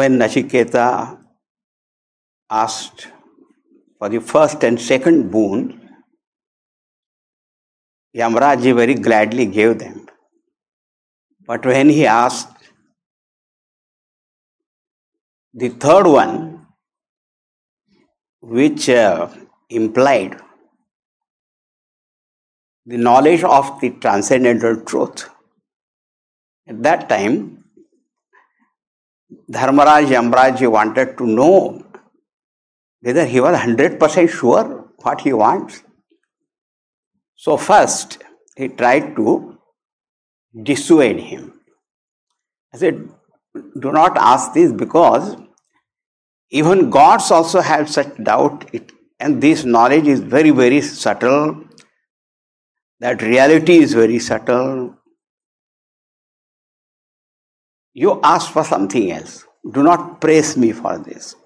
when Nachiketa asked for the first and second boon, Yamraji very gladly gave them. But when he asked the third one, which uh, implied the knowledge of the transcendental truth, at that time, Dharmaraj Yamraji wanted to know whether he was 100% sure what he wants. So, first, he tried to dissuade him. I said, Do not ask this because even gods also have such doubt, it, and this knowledge is very, very subtle. That reality is very subtle. You ask for something else. Do not praise me for this.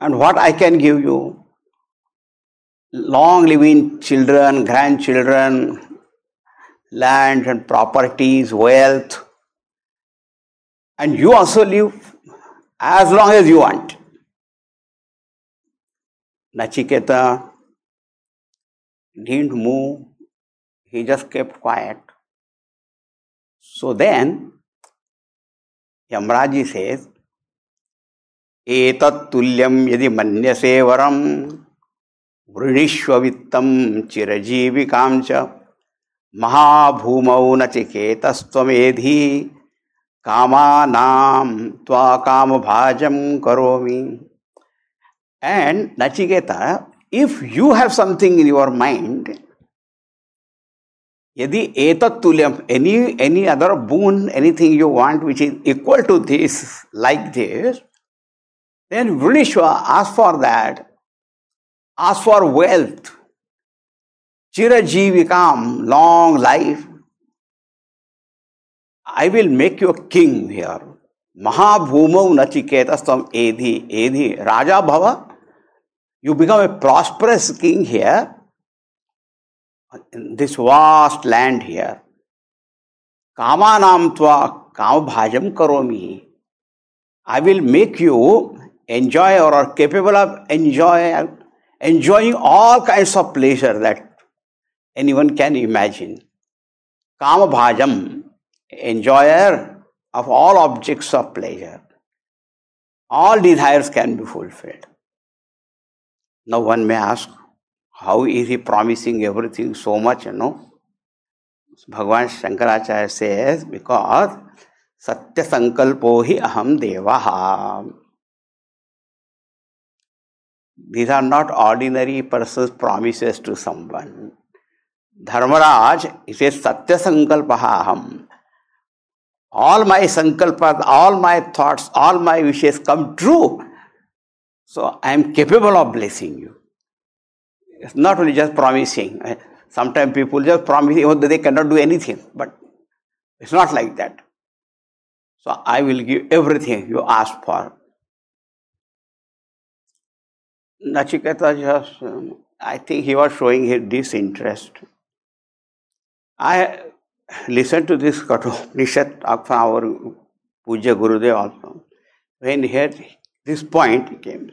And what I can give you? Long living children, grandchildren, land and properties, wealth. And you also live as long as you want. Nachiketa didn't move, he just kept quiet. So then, Yamraji says, एतत्तुल्यं यदि मन्यसे वरं वृणीष्व वित्तं चिरजीविकां च महाभूमौ नचिकेतस्त्वमेधि कामानां त्वा कामभाजं करोमि and Nachiketa, if you have something in your mind, yadi etat tulyam, any, any other boon, anything you want which is equal to this, like this, then Vrinishwa ask for that, ask for wealth, chirajivikam, long life. I will make you a king here. Mahabhumau nachiketastam edhi, edhi, Raja Bhava. You become a prosperous king here, in this vast land here. Kamanam tva kamabhajam karomi. I will make you enjoy or are capable of enjoy, enjoying all kinds of pleasure that anyone can imagine. Kama bhajam, enjoyer of all objects of pleasure. All desires can be fulfilled. Now one may ask, how is he promising everything so much, you know? Bhagavan Shankaracharya says, because Satya Sankalpo hi aham devaha. These are not ordinary person's promises to someone. Dharmaraj, he says, Satya Sankalpaham. All my sankalpas, all my thoughts, all my wishes come true. So I am capable of blessing you. It's not only just promising. Sometimes people just promise, even they cannot do anything. But it's not like that. So I will give everything you ask for. Nachiketa just, um, I think he was showing his disinterest. I listened to this Kathopanishad from our Pujya Gurudev also. When he had this point, came.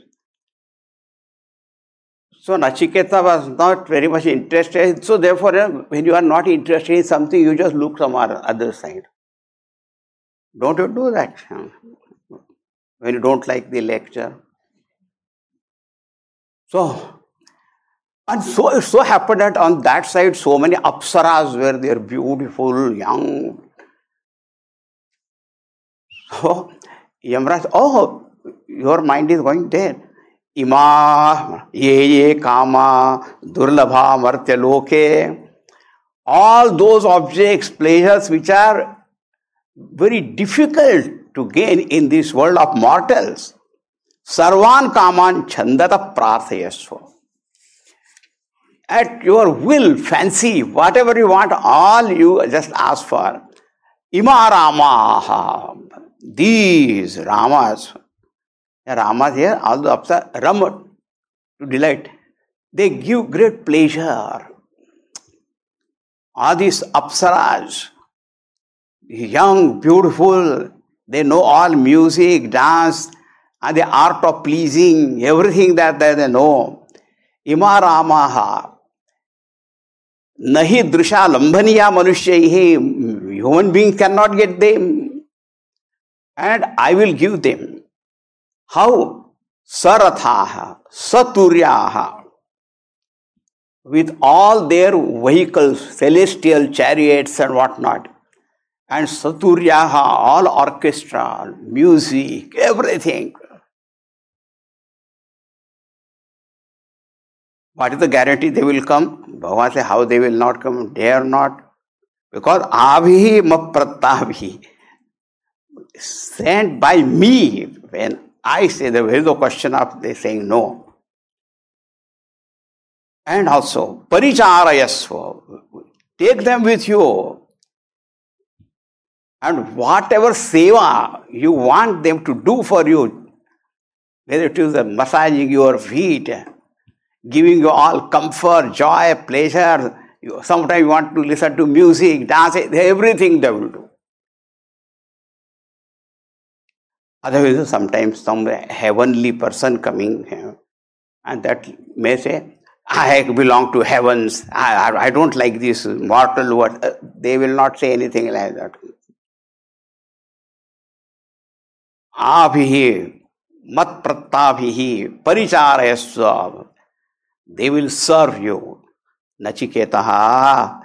So Nachiketa was not very much interested. So therefore, when you are not interested in something, you just look some other side. Don't you do that? When you don't like the lecture. So, and so it so happened that on that side, so many apsaras were there, beautiful, young. So, Yamraj, oh, your mind is going there इमा ये ये कामा दुर्लभा मर्त्य लोके all those objects pleasures which are very difficult to gain in this world of mortals सर्वान कामान छंदत प्रार्थयस्व at your will fancy whatever you want all you just ask for इमा रामा दीज रामा Ramas here, all the Apsa, Ram to delight. They give great pleasure. All these apsaras, young, beautiful, they know all music, dance, and the art of pleasing, everything that they know. Imaramaha. Nahi drusha lambhaniya manushya human beings cannot get them. And I will give them. How? Sarathaha, Saturyaha. With all their vehicles, celestial chariots and whatnot and Saturyaha, all orchestra, music, everything. What is the guarantee they will come? Bhagavan says how they will not come, dare not. Because abhi mapratabhi, sent by me, when I say there is no question of they saying no. And also, paricharayasva, take them with you and whatever seva you want them to do for you, whether it is massaging your feet, giving you all comfort, joy, pleasure, you, sometimes you want to listen to music, dance, everything they will do. Otherwise, sometimes some heavenly person coming and that may say, I belong to heavens. I, I, don't like this mortal world. Uh, they will not say anything like that. Abhihi, mat pratabhihi, paricharayastva. They will serve you. Nachiketaha,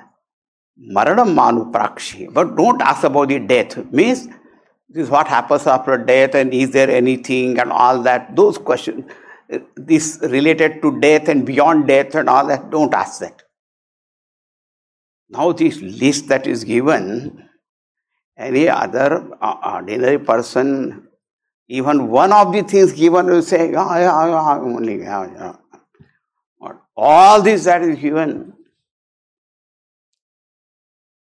maranam manu prakshi. But don't ask about the death. Means, this is what happens after death and is there anything and all that those questions this related to death and beyond death and all that don't ask that now this list that is given any other uh, ordinary person even one of the things given will say, yeah, yeah, yeah, only, yeah, yeah. All this that is given.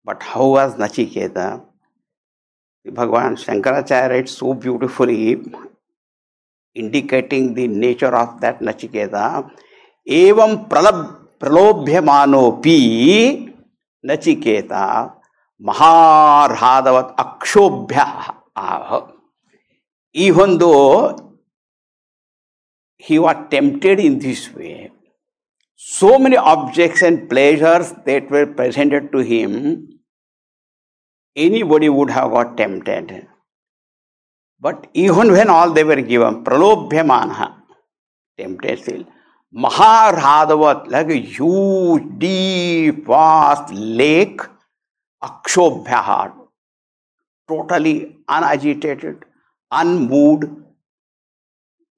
But how was Nachiketa? Bhagavan Shankaracharya writes so beautifully, indicating the nature of that Nachiketa. Evam pralobhyamanopi Nachiketa maharhadavat akshobhya even though he was tempted in this way, so many objects and pleasures that were presented to him, anybody would have got tempted. But even when all they were given, pralobhyamanha, tempted still, Maharhadavat, like a huge, deep, vast lake, akshobhya, totally unagitated, unmoved,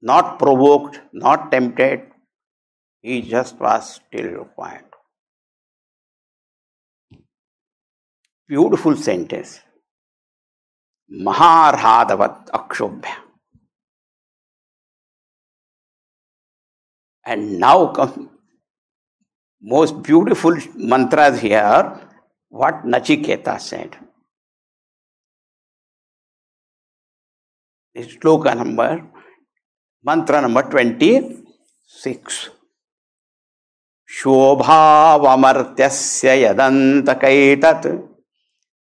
not provoked, not tempted. He just was still quiet. beautiful sentence Maharhadavat Akshobhya. And now come most beautiful mantras here, what Nachiketa said. This sloka number, mantra number 26. शोभावमर्त्यस्य यदन्तकैतत्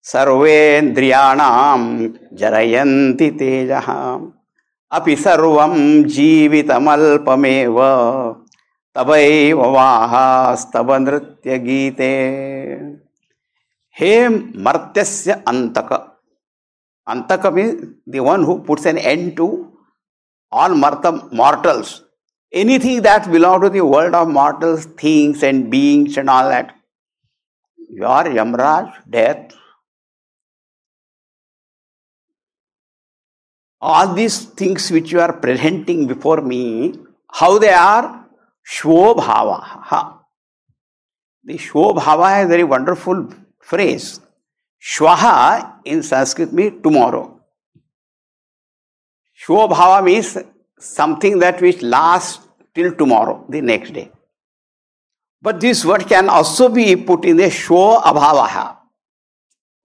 सर्वेन्द्रियाणां जरयन्ति तेज। अभी सर्व जीवितमल्पमेव। तवैव नृत्य गीते हे मर्त्यस्य अंतक अंतक mean the one who puts an end to all मर्त mortals anything that belong to the world of mortals things and beings and all that your Yamraj death All these things which you are presenting before me, how they are? Shvobhava. The Shvobhava is a very wonderful phrase. Shwaha in Sanskrit means tomorrow. Shvabhava means something that which lasts till tomorrow, the next day. But this word can also be put in the Shvo Abhavaha,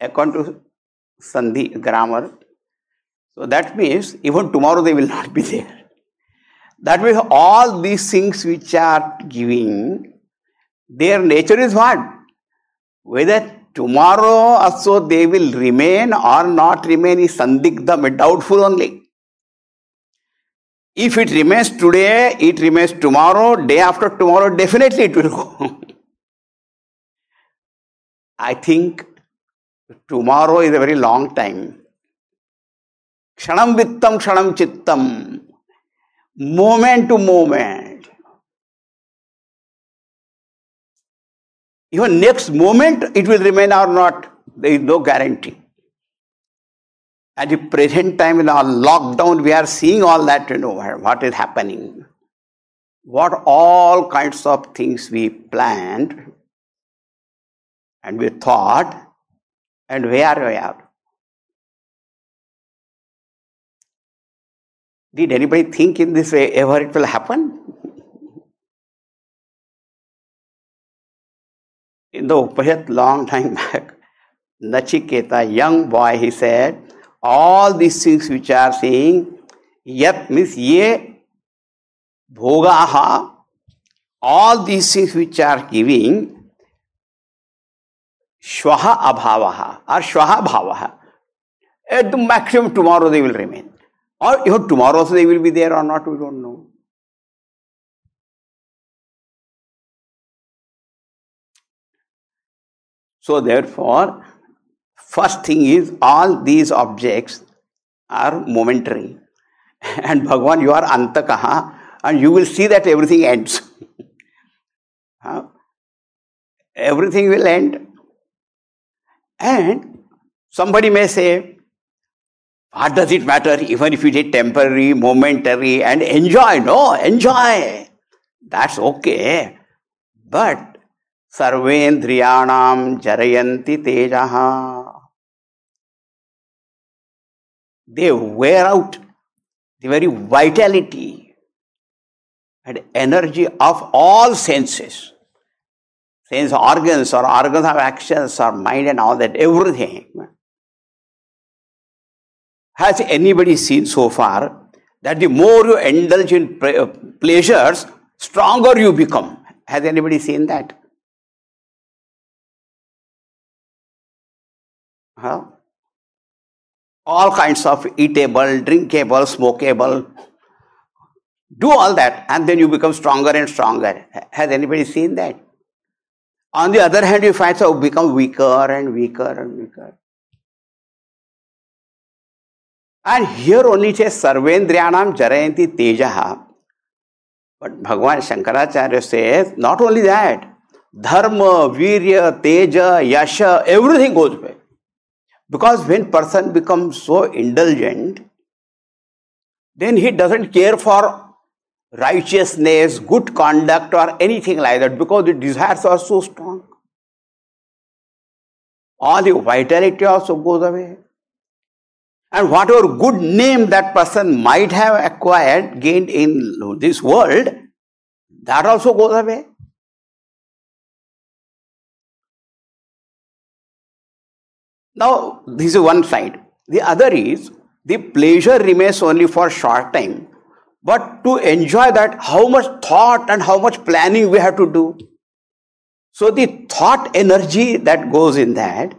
according to Sandhi grammar. So that means even tomorrow they will not be there. That means all these things which are giving, their nature is what? Whether tomorrow also they will remain or not remain is sandigdham, doubtful only. If it remains today, it remains tomorrow, day after tomorrow, definitely it will go. I think tomorrow is a very long time. Kshanam vittam, kshanam chittam, moment to moment. Even next moment it will remain or not, there is no guarantee. At the present time in our lockdown, we are seeing all that, you know, what is happening. What all kinds of things we planned and we thought, and where we are. Did anybody think in this way ever it will happen? In the Upanishad long time back, Nachiketa, young boy, he said, all these things which are saying, yet means ye bhogaha, all these things which are giving, shwaha abhavaha or shwaha bhavaha. At the maximum tomorrow they will remain. Or even tomorrow also they will be there or not, we don't know. So therefore, First thing is, all these objects are momentary. And Bhagavan, you are Antakaha, and you will see that everything ends. everything will end. And somebody may say, what does it matter even if it is temporary, momentary, and enjoy? No, enjoy. That's okay. But sarvendriyanam jarayanti tejaha they wear out the very vitality and energy of all senses. Sense organs or organs of actions or mind and all that, everything. Has anybody seen so far that the more you indulge in uh, pleasures, stronger you become? Has anybody seen that? Huh? all kinds of eatable, drinkable, smokable. Do all that and then you become stronger and stronger. Has anybody seen that? On the other hand, you find yourself become weaker and weaker and weaker. And here only it says Sarvendriyanam Jarayanti Tejaha. But Bhagavan Shankaracharya says not only that, Dharma, Virya, Teja, Yasha, everything goes away. Because when person becomes so indulgent, then he doesn't care for righteousness, good conduct, or anything like that because the desires are so strong. All the vitality also goes away. And whatever good name that person might have acquired, gained in this world, that also goes away. Now, this is one side. The other is the pleasure remains only for short time. But to enjoy that, how much thought and how much planning we have to do. So the thought energy that goes in that,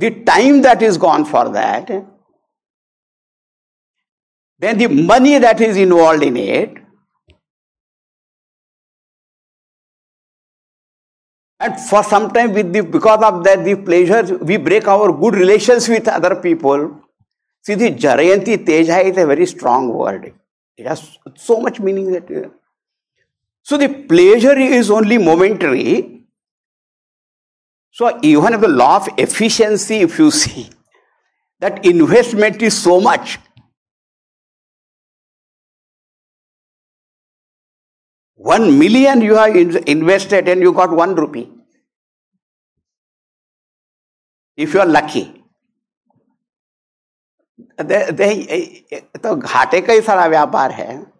the time that is gone for that, then the money that is involved in it, And for some time, with the, because of that, the pleasure we break our good relations with other people. See, the Jarayanti Teja is a very strong word. It has so much meaning that. Uh, so the pleasure is only momentary. So even if the law of efficiency, if you see, that investment is so much. One million you have invested and you got one rupee. If you are lucky. तो घाटे का ही सारा व्यापार है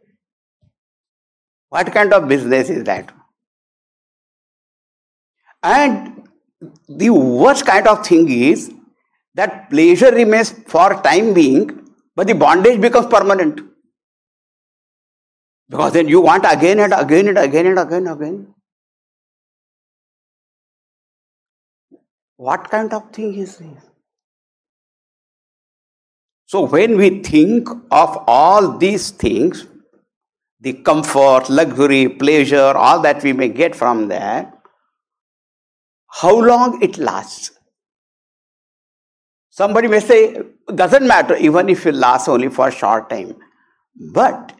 what kind of business is that? And the worst kind of thing is that pleasure remains for time being, but the bondage becomes permanent. Because then you want again and again and again and again and again. What kind of thing is this? So when we think of all these things, the comfort, luxury, pleasure, all that we may get from that, how long it lasts. Somebody may say, doesn't matter, even if it lasts only for a short time. But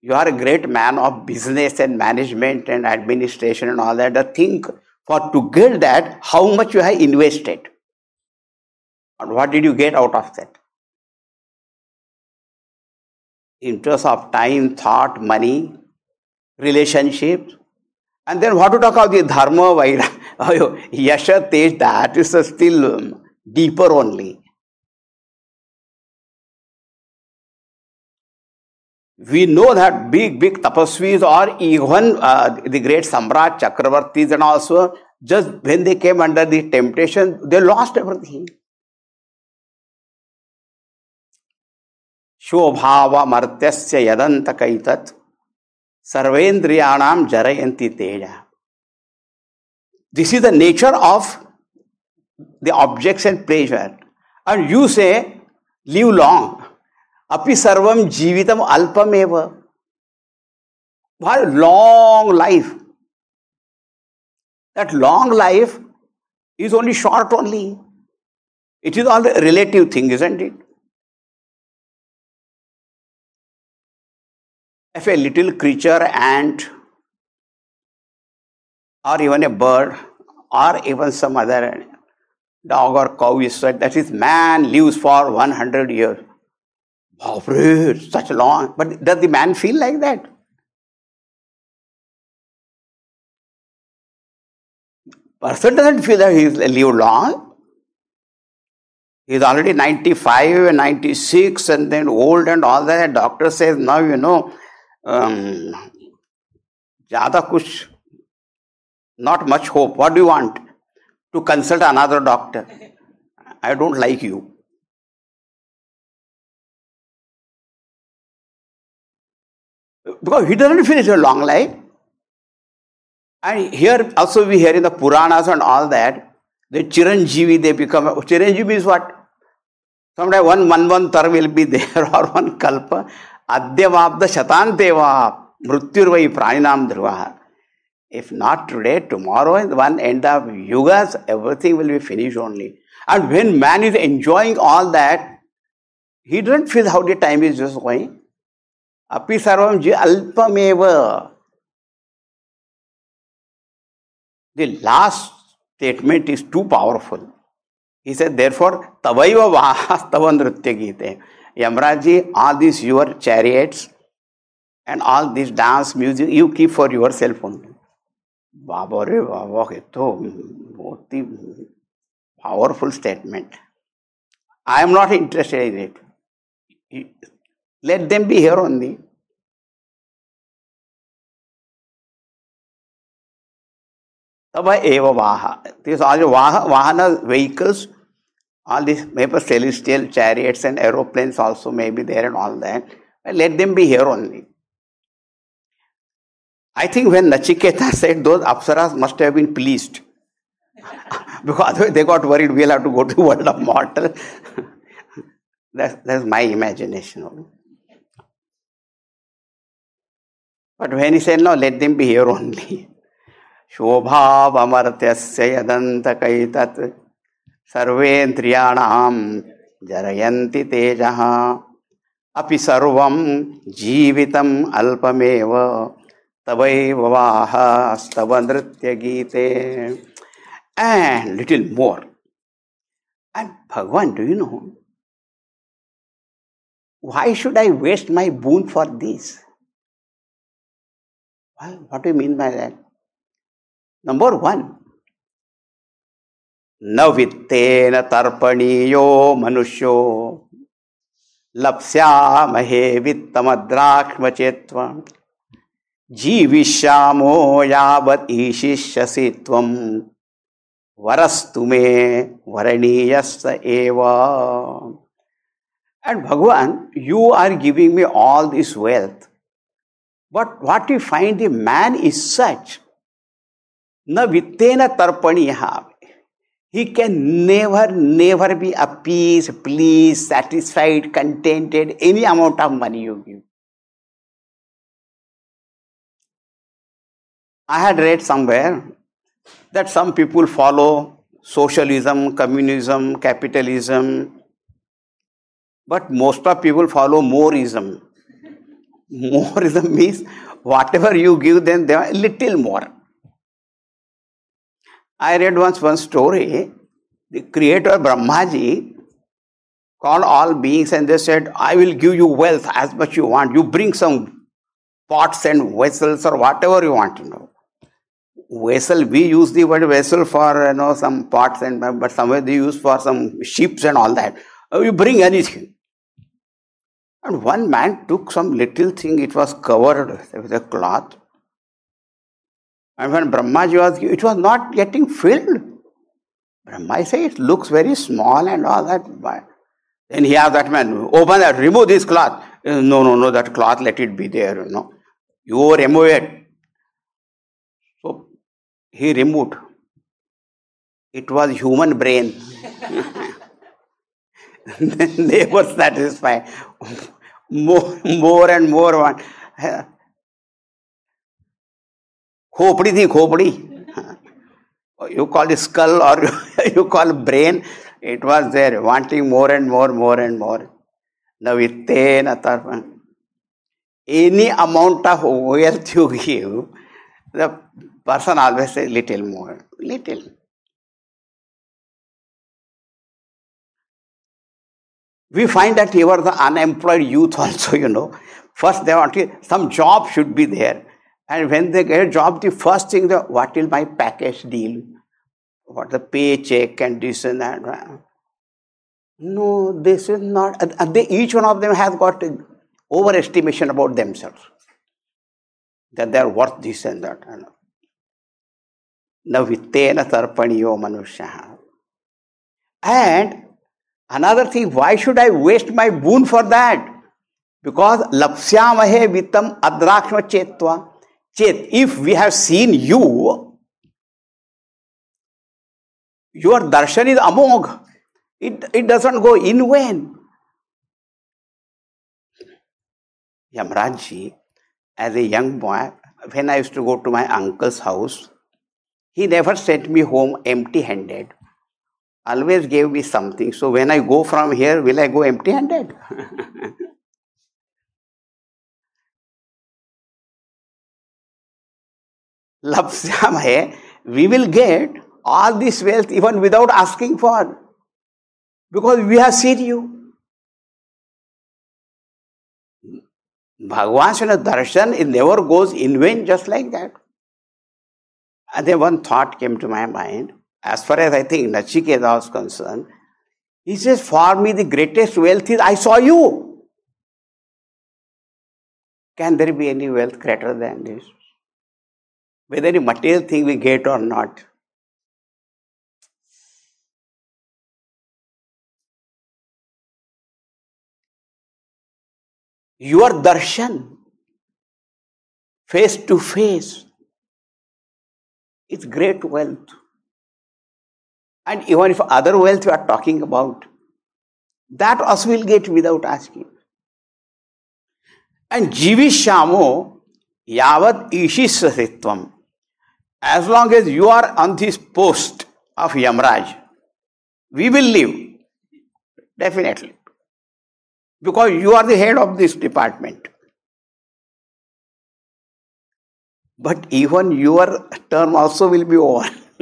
you are a great man of business and management and administration and all that. Think for to get that, how much you have invested. And what did you get out of that? Interest of time, thought, money, relationships. And then what to talk about the dharma, vaira, yasha, tej, that is still um, deeper only. We know that big, big tapasvis or even uh, the great Samrat Chakravartis and also just when they came under the temptation, they lost everything. ಶೋಭಾವಮರ್ತ್ಯಸ್ಯ ಯದಂತಕೈತತ್ Sarvendriyanam jarayanti teja. This is the nature of the objects and pleasure. And you say, live long. Api sarvam jivitam alpameva. What a long life. That long life is only short only. It is all relative thing, isn't it? If a little creature, ant, or even a bird, or even some other dog or cow is said that is man lives for 100 years. Wow, such long. But does the man feel like that? Person doesn't feel that he's lived long. He's already 95 and 96 and then old and all that. Doctor says, now you know, ज़्यादा कुछ not much hope. What do you want? To consult another doctor. I don't like you. Because he doesn't finish a long life. And here also we hear in the Puranas and all that, the Chiranjeevi, they become, Chiranjeevi is what? Someday one Manvantar will be there or one Kalpa. Adyavabda Shatanteva Mrityurvai Praninam Dhruvaha. If not today, tomorrow is one end of yugas, everything will be finished only. And when man is enjoying all that, he doesn't feel how the time is just going. Api sarvam alpameva. The last statement is too powerful. He said, therefore, tavaiva vahas tavanrutyagite. Yamraji, all these your chariots and all this dance, music, you keep for yourself only. Baba re Baba, powerful statement. I am not interested in it. Let them be here only. Tava eva vaha. These are the vaha, vahana vehicles all these maybe celestial chariots and aeroplanes also may be there and all that. Let them be here only. I think when Nachiketa said those apsaras must have been pleased. because they got worried we'll have to go to the world of mortal. that's, that's my imagination. But when he said, no, let them be here only. शोभावमर्त्यस्य यदन्तकैतत् सर्वेन्द्रियाणाम जरयन्ति तेज अपि सर्वं जीवितम अल्पमेव तवैव वाह स्तव नृत्य गीते and little more. And Bhagwan, do you know? Why should I waste my boon for this? Well, what do you mean by that? Number one, न वित्तेन तर्पणीयो मनुष्यो। लप्स्यामहे वित्तमद्राक्ष्मचेत्व जीविष्यामो यावत् ईशिष्यसि त्वम्। वरस्तु मे वरणीयस्त एव। And Bhagwan you are giving me all this wealth but what you find the man is such न वित्तेन तर्पणीय। He can never, never be appeased, pleased, satisfied, contented, any amount of money you give. I had read somewhere that some people follow socialism, communism, capitalism, but most of people follow moreism. Moreism means whatever you give them, they are little more. I read once one story. The creator Brahmaji called all beings and they said, I will give you wealth as much you want. You bring some pots and vessels or whatever you want to know. Vessel, we use the word vessel for you know some pots and but somewhere they use for some ships and all that. Uh, you bring anything. And one man took some little thing, it was covered with a cloth and when Brahmaji was, it was not getting filled. Brahma said, it looks very small and all that. Then he asked that man, open that, remove this cloth. No, no, no, that cloth, let it be there, you know. You remove it. So he removed. It was human brain. Then they were satisfied. More, more and more one. खोपड़ी थी खोपड़ी you call it skull or you call brain it was there wanting more and more more and more navittena tarpan any amount of wealth you give the person always say little more little we find that even the unemployed youth also you know first they want to, some job should be there and when they get a job, the first thing, the, what will my package deal? What the paycheck and this and that. No, this is not. They, each one of them has got overestimation about themselves. That they are worth this and that. न वित्तेन तर्पणियो मनुष्य And another thing, why should I waste my boon for that? Because lapsyamahe vittam adrakshma chetva. Chet, if we have seen you, your darshan is amog. It, it doesn't go in vain. Yamrajji, as a young boy, when I used to go to my uncle's house, he never sent me home empty handed. Always gave me something. So when I go from here, will I go empty handed? lapsyam hai, we will get all this wealth even without asking for. Because we have seen you. Bhagwan's darshan, it never goes in vain just like that. And then one thought came to my mind, as far as I think Nachiketa was concerned, he says, For me, the greatest wealth is I saw you. Can there be any wealth greater than this? Whether any material thing we get or not. Your darshan, face to face, is great wealth. And even if other wealth you are talking about, that also will get without asking. And Shamo yavat ishisasitvam as long as you are on this post of Yamraj, we will live. Definitely. Because you are the head of this department. But even your term also will be over.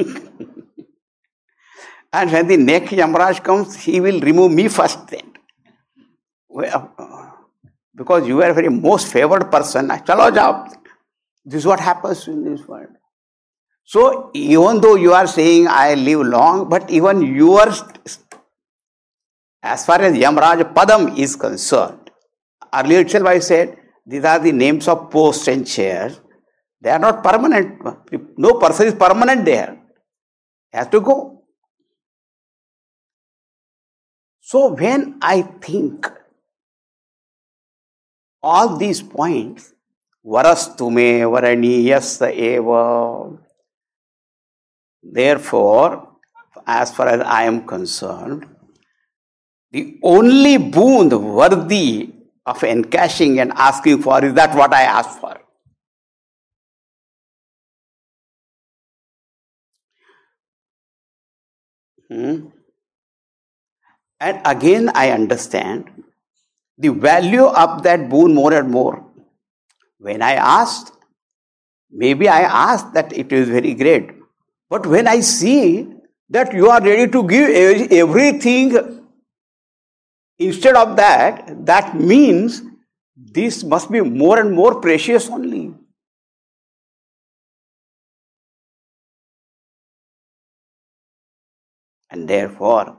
and when the next Yamraj comes, he will remove me first then. Because you are a very most favored person. Chalo jao. This is what happens in this world. So even though you are saying I live long, but even your, as far as Yamraj Padam is concerned, earlier itself I said these are the names of posts and chairs. They are not permanent. No person is permanent there. He has to go. So when I think all these points, varastume varaniyasya eva. Therefore, as far as I am concerned, the only boon worthy of encashing and asking for is that what I ask for. Hmm? And again, I understand the value of that boon more and more. When I asked, maybe I asked that it is very great. But when I see that you are ready to give everything instead of that, that means this must be more and more precious only. And therefore,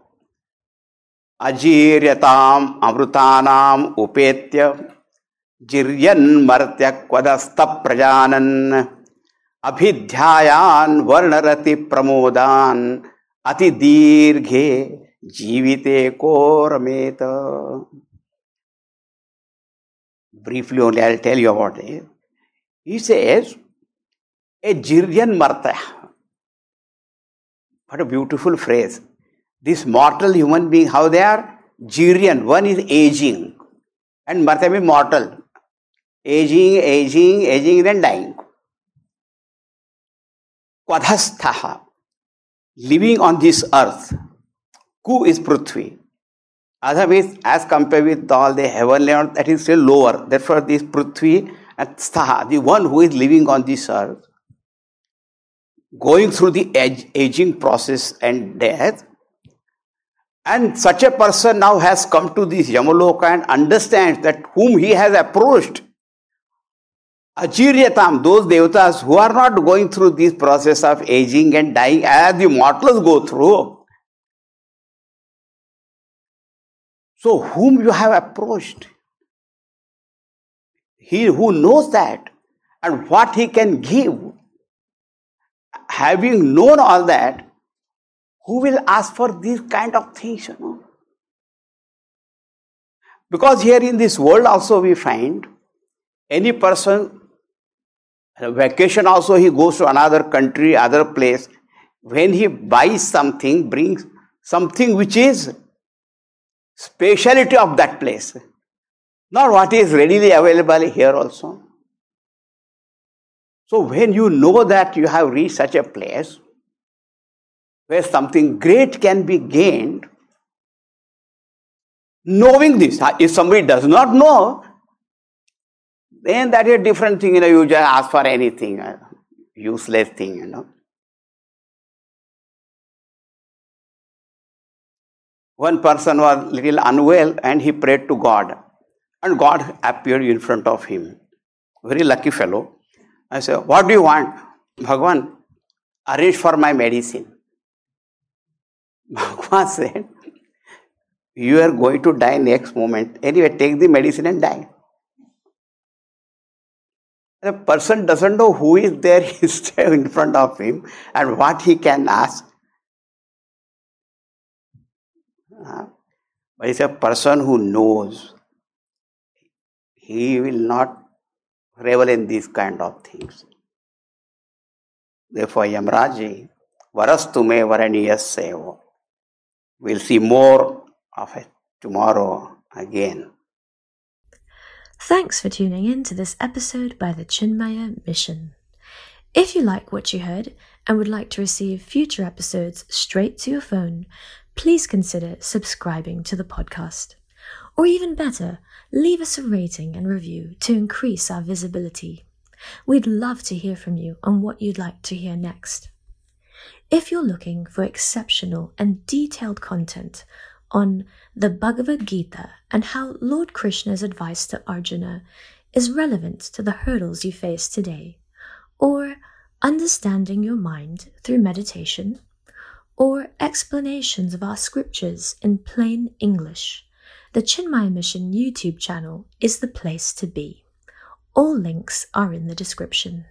अजीर्यताम अमृतानाम उपेत्य जिर्यन मर्त्य क्वदस्त प्रजानन अभिध्यायान वर्णरति प्रमोदान। अति दीर्घे जीविते को रमेत briefly only I tell you about he says a जिरियन मर्त्य what a beautiful phrase this mortal human being how they are जिरियन one is ageing and मर्त्य मी mortal ageing ageing ageing then dying Kvadhasthaha. Living on this earth. Ku is Prithvi. Otherwise, as compared with all the heavenly earth, that is still lower. Therefore, this Prithvi and Stha, the one who is living on this earth, going through the aging process and death, and such a person now has come to this Yamaloka and understands that whom he has approached. Achiryatam, those devatas who are not going through this process of aging and dying as the mortals go through. So, whom you have approached? He who knows that and what he can give. Having known all that, who will ask for these kind of things, you know? Because here in this world also we find any person, vacation also he goes to another country, other place. When he buys something, brings something which is speciality of that place, not what is readily available here also. So when you know that you have reached such a place, where something great can be gained, knowing this, if somebody does not know, then that is a different thing, you know, you just ask for anything, uh, useless thing, you know. One person was little unwell and he prayed to God. And God appeared in front of him. Very lucky fellow. I said, What do you want? Bhagwan, arrange for my medicine. Bhagwan said, You are going to die next moment. Anyway, take the medicine and die. The person doesn't know who is there in front of him and what he can ask. But it's a person who knows. He will not revel in these kind of things. Therefore, Yamraji, varastu me varaniyas sevo. We'll see more of it tomorrow again. Thanks for tuning in to this episode by the Chinmaya Mission. If you like what you heard and would like to receive future episodes straight to your phone, please consider subscribing to the podcast. Or even better, leave us a rating and review to increase our visibility. We'd love to hear from you on what you'd like to hear next. If you're looking for exceptional and detailed content on the Bhagavad Gita and how Lord Krishna's advice to Arjuna is relevant to the hurdles you face today, or understanding your mind through meditation, or explanations of our scriptures in plain English, the Chinmaya Mission YouTube channel is the place to be. All links are in the description.